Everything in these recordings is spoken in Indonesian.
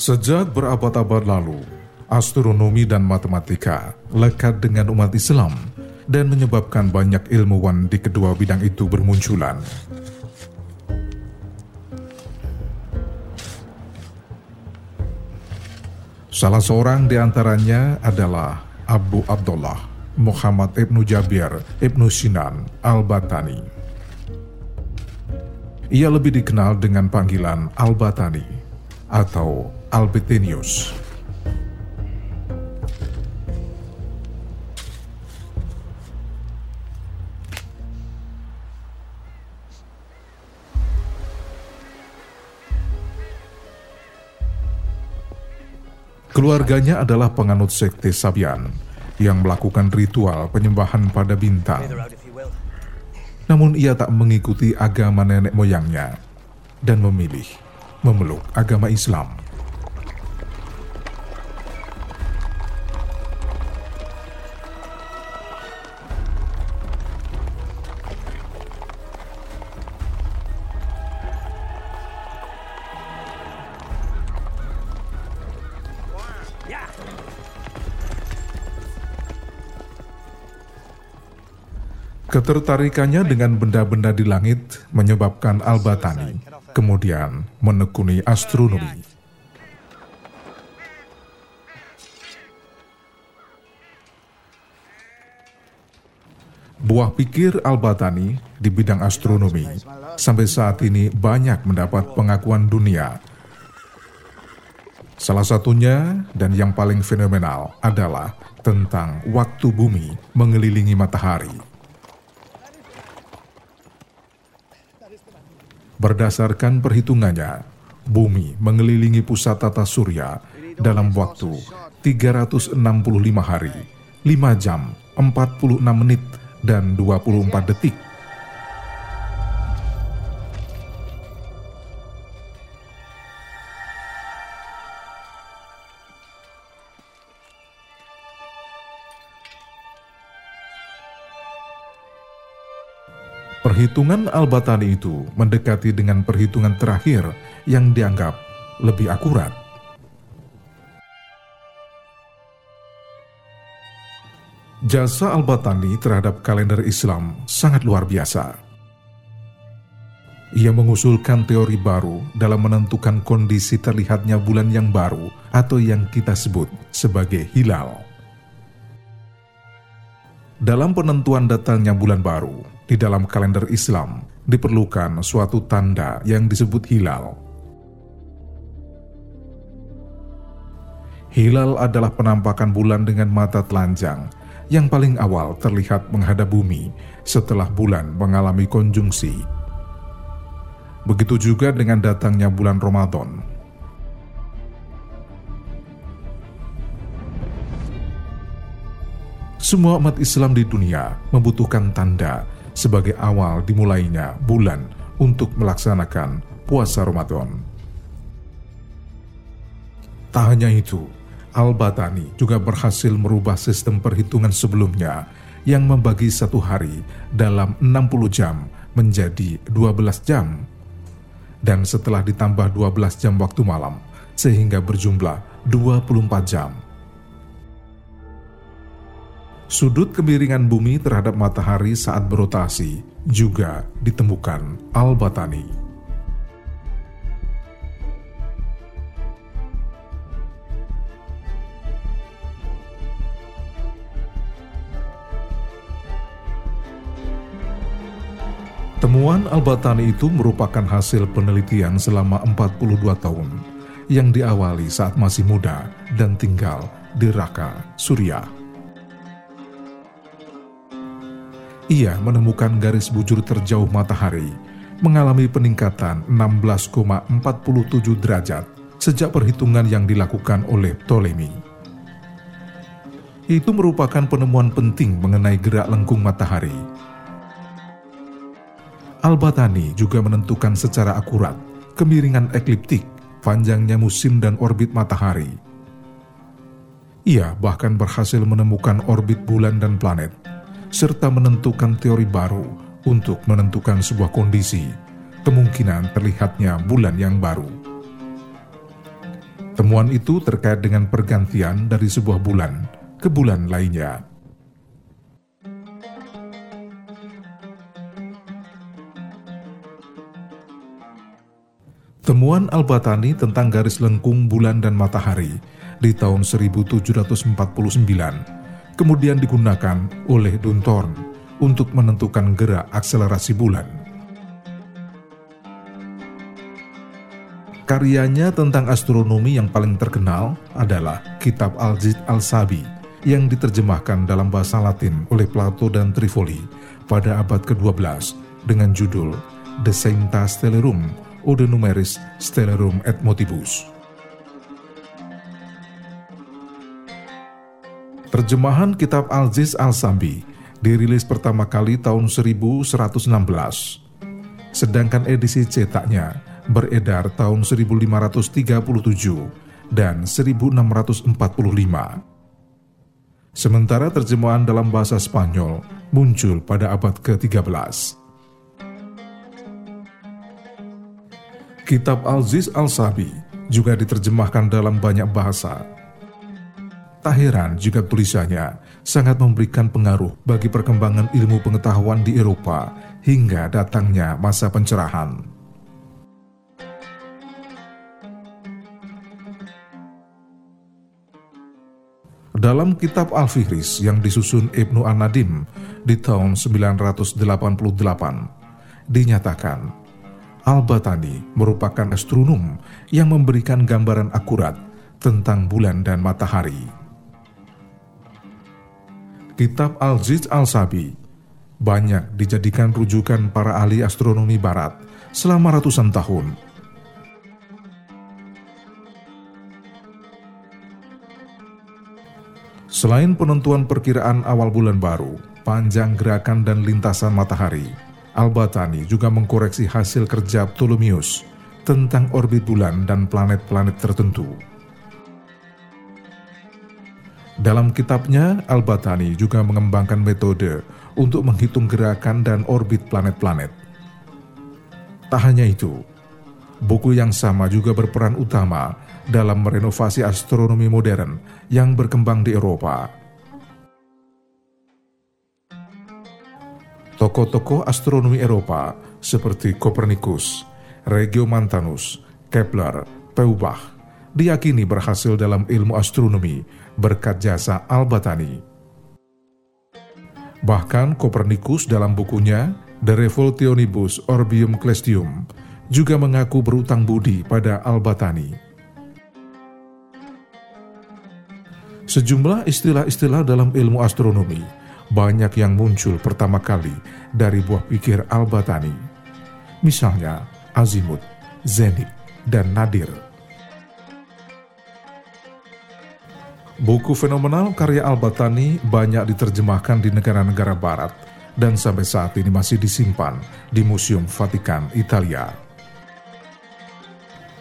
Sejak berabad-abad lalu, astronomi dan matematika lekat dengan umat Islam dan menyebabkan banyak ilmuwan di kedua bidang itu bermunculan. Salah seorang di antaranya adalah Abu Abdullah Muhammad ibnu Jabir ibnu Sinan al-Batani. Ia lebih dikenal dengan panggilan Al-Batani atau Albetinius. Keluarganya adalah penganut sekte Sabian yang melakukan ritual penyembahan pada bintang. Namun ia tak mengikuti agama nenek moyangnya dan memilih memeluk agama Islam. Ketertarikannya dengan benda-benda di langit menyebabkan Al-Batani kemudian menekuni astronomi. Buah pikir Al-Batani di bidang astronomi sampai saat ini banyak mendapat pengakuan dunia. Salah satunya dan yang paling fenomenal adalah tentang waktu bumi mengelilingi matahari. Berdasarkan perhitungannya, bumi mengelilingi pusat tata surya dalam waktu 365 hari, 5 jam, 46 menit, dan 24 detik. Perhitungan Al-Batani itu mendekati dengan perhitungan terakhir yang dianggap lebih akurat. Jasa Al-Batani terhadap kalender Islam sangat luar biasa. Ia mengusulkan teori baru dalam menentukan kondisi terlihatnya bulan yang baru atau yang kita sebut sebagai hilal. Dalam penentuan datangnya bulan baru, di dalam kalender Islam diperlukan suatu tanda yang disebut hilal. Hilal adalah penampakan bulan dengan mata telanjang yang paling awal terlihat menghadap bumi setelah bulan mengalami konjungsi. Begitu juga dengan datangnya bulan Ramadan Semua umat Islam di dunia membutuhkan tanda sebagai awal dimulainya bulan untuk melaksanakan puasa Ramadan. Tak hanya itu, Al-Batani juga berhasil merubah sistem perhitungan sebelumnya yang membagi satu hari dalam 60 jam menjadi 12 jam. Dan setelah ditambah 12 jam waktu malam, sehingga berjumlah 24 jam. Sudut kemiringan bumi terhadap matahari saat berotasi juga ditemukan Al-Batani. Temuan Al-Batani itu merupakan hasil penelitian selama 42 tahun yang diawali saat masih muda dan tinggal di Raqqa, Suriah. Ia menemukan garis bujur terjauh matahari mengalami peningkatan 16,47 derajat sejak perhitungan yang dilakukan oleh Ptolemy. Itu merupakan penemuan penting mengenai gerak lengkung matahari. Al-Batani juga menentukan secara akurat kemiringan ekliptik, panjangnya musim dan orbit matahari. Ia bahkan berhasil menemukan orbit bulan dan planet serta menentukan teori baru untuk menentukan sebuah kondisi, kemungkinan terlihatnya bulan yang baru. Temuan itu terkait dengan pergantian dari sebuah bulan ke bulan lainnya. Temuan Al-Batani tentang garis lengkung bulan dan matahari di tahun 1749 kemudian digunakan oleh Dunthorne untuk menentukan gerak akselerasi bulan. Karyanya tentang astronomi yang paling terkenal adalah Kitab Al-Jid Al-Sabi yang diterjemahkan dalam bahasa Latin oleh Plato dan Trifoli pada abad ke-12 dengan judul De Sancta Stellarum Ode Numeris Stellarum et Motibus. Terjemahan kitab Al-Ziz Al-Sambi dirilis pertama kali tahun 1116. Sedangkan edisi cetaknya beredar tahun 1537 dan 1645. Sementara terjemahan dalam bahasa Spanyol muncul pada abad ke-13. Kitab Al-Ziz Al-Sabi juga diterjemahkan dalam banyak bahasa, Tak heran jika tulisannya sangat memberikan pengaruh bagi perkembangan ilmu pengetahuan di Eropa hingga datangnya masa pencerahan. Dalam kitab Al-Fihris yang disusun Ibnu An-Nadim di tahun 988, dinyatakan Al-Batani merupakan astronom yang memberikan gambaran akurat tentang bulan dan matahari Kitab Al-Ziz Al-Sabi banyak dijadikan rujukan para ahli astronomi barat selama ratusan tahun. Selain penentuan perkiraan awal bulan baru, panjang gerakan dan lintasan matahari, Al-Batani juga mengkoreksi hasil kerja Ptolemeus tentang orbit bulan dan planet-planet tertentu. Dalam kitabnya, Al-Batani juga mengembangkan metode untuk menghitung gerakan dan orbit planet-planet. Tak hanya itu, buku yang sama juga berperan utama dalam merenovasi astronomi modern yang berkembang di Eropa. Tokoh-tokoh astronomi Eropa seperti Copernicus, Regiomontanus, Kepler, Peubach, diyakini berhasil dalam ilmu astronomi berkat jasa Al-Batani. Bahkan Kopernikus dalam bukunya De Revolutionibus Orbium Celestium juga mengaku berutang budi pada Al-Batani. Sejumlah istilah-istilah dalam ilmu astronomi banyak yang muncul pertama kali dari buah pikir Al-Batani. Misalnya azimut, zenit, dan nadir. Buku fenomenal karya Al-Batani banyak diterjemahkan di negara-negara barat dan sampai saat ini masih disimpan di Museum Vatikan, Italia.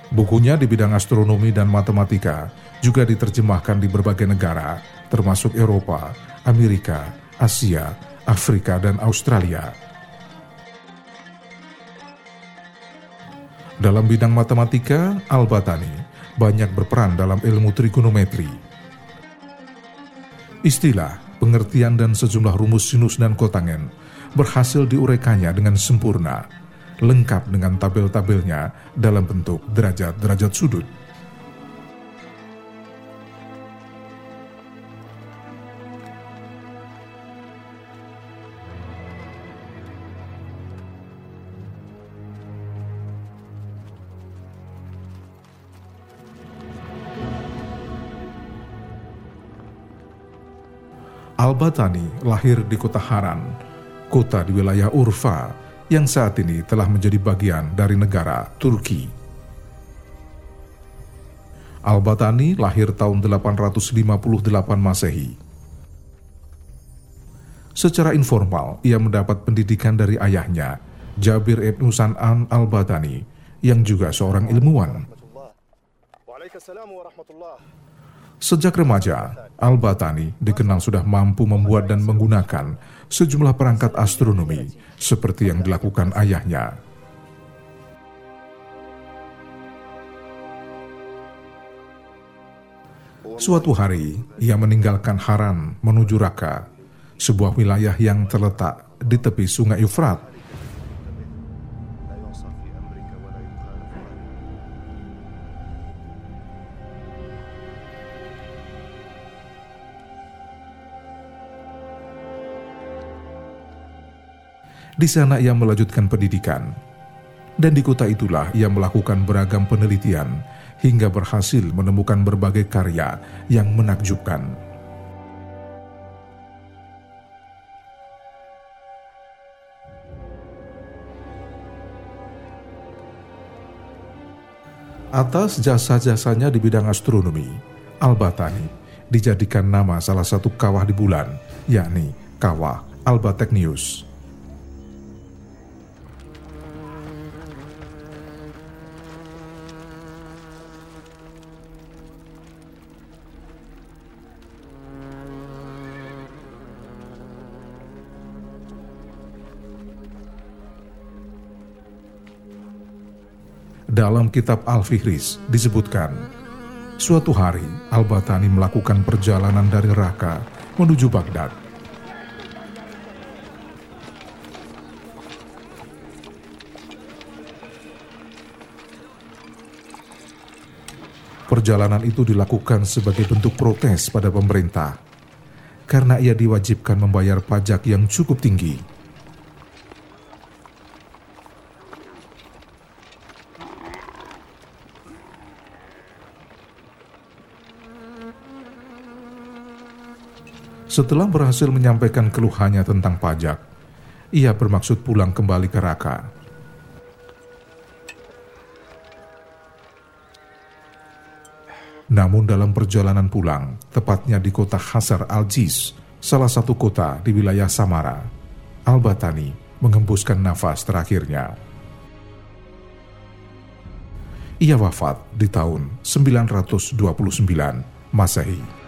Bukunya di bidang astronomi dan matematika juga diterjemahkan di berbagai negara, termasuk Eropa, Amerika, Asia, Afrika, dan Australia. Dalam bidang matematika, Al-Batani banyak berperan dalam ilmu trigonometri, Istilah, pengertian dan sejumlah rumus sinus dan kotangen berhasil diurekannya dengan sempurna, lengkap dengan tabel-tabelnya dalam bentuk derajat-derajat sudut. Al-Batani lahir di kota Haran, kota di wilayah Urfa yang saat ini telah menjadi bagian dari negara Turki. Al-Batani lahir tahun 858 Masehi. Secara informal, ia mendapat pendidikan dari ayahnya, Jabir ibn San'an Al-Batani, yang juga seorang ilmuwan. Sejak remaja, Al-Batani dikenal sudah mampu membuat dan menggunakan sejumlah perangkat astronomi seperti yang dilakukan ayahnya. Suatu hari, ia meninggalkan Haran menuju Raka, sebuah wilayah yang terletak di tepi sungai Efrat. Di sana ia melanjutkan pendidikan, dan di kota itulah ia melakukan beragam penelitian hingga berhasil menemukan berbagai karya yang menakjubkan. Atas jasa-jasanya di bidang astronomi, Al-Batani dijadikan nama salah satu kawah di bulan, yakni Kawah Albategnius. Dalam kitab Al-Fihris disebutkan, suatu hari Al-Batani melakukan perjalanan dari Raqqa menuju Baghdad. Perjalanan itu dilakukan sebagai bentuk protes pada pemerintah karena ia diwajibkan membayar pajak yang cukup tinggi Setelah berhasil menyampaikan keluhannya tentang pajak, ia bermaksud pulang kembali ke Raka. Namun dalam perjalanan pulang, tepatnya di kota Hasar al-Jiz, salah satu kota di wilayah Samara, Al-Batani mengembuskan nafas terakhirnya. Ia wafat di tahun 929 Masehi.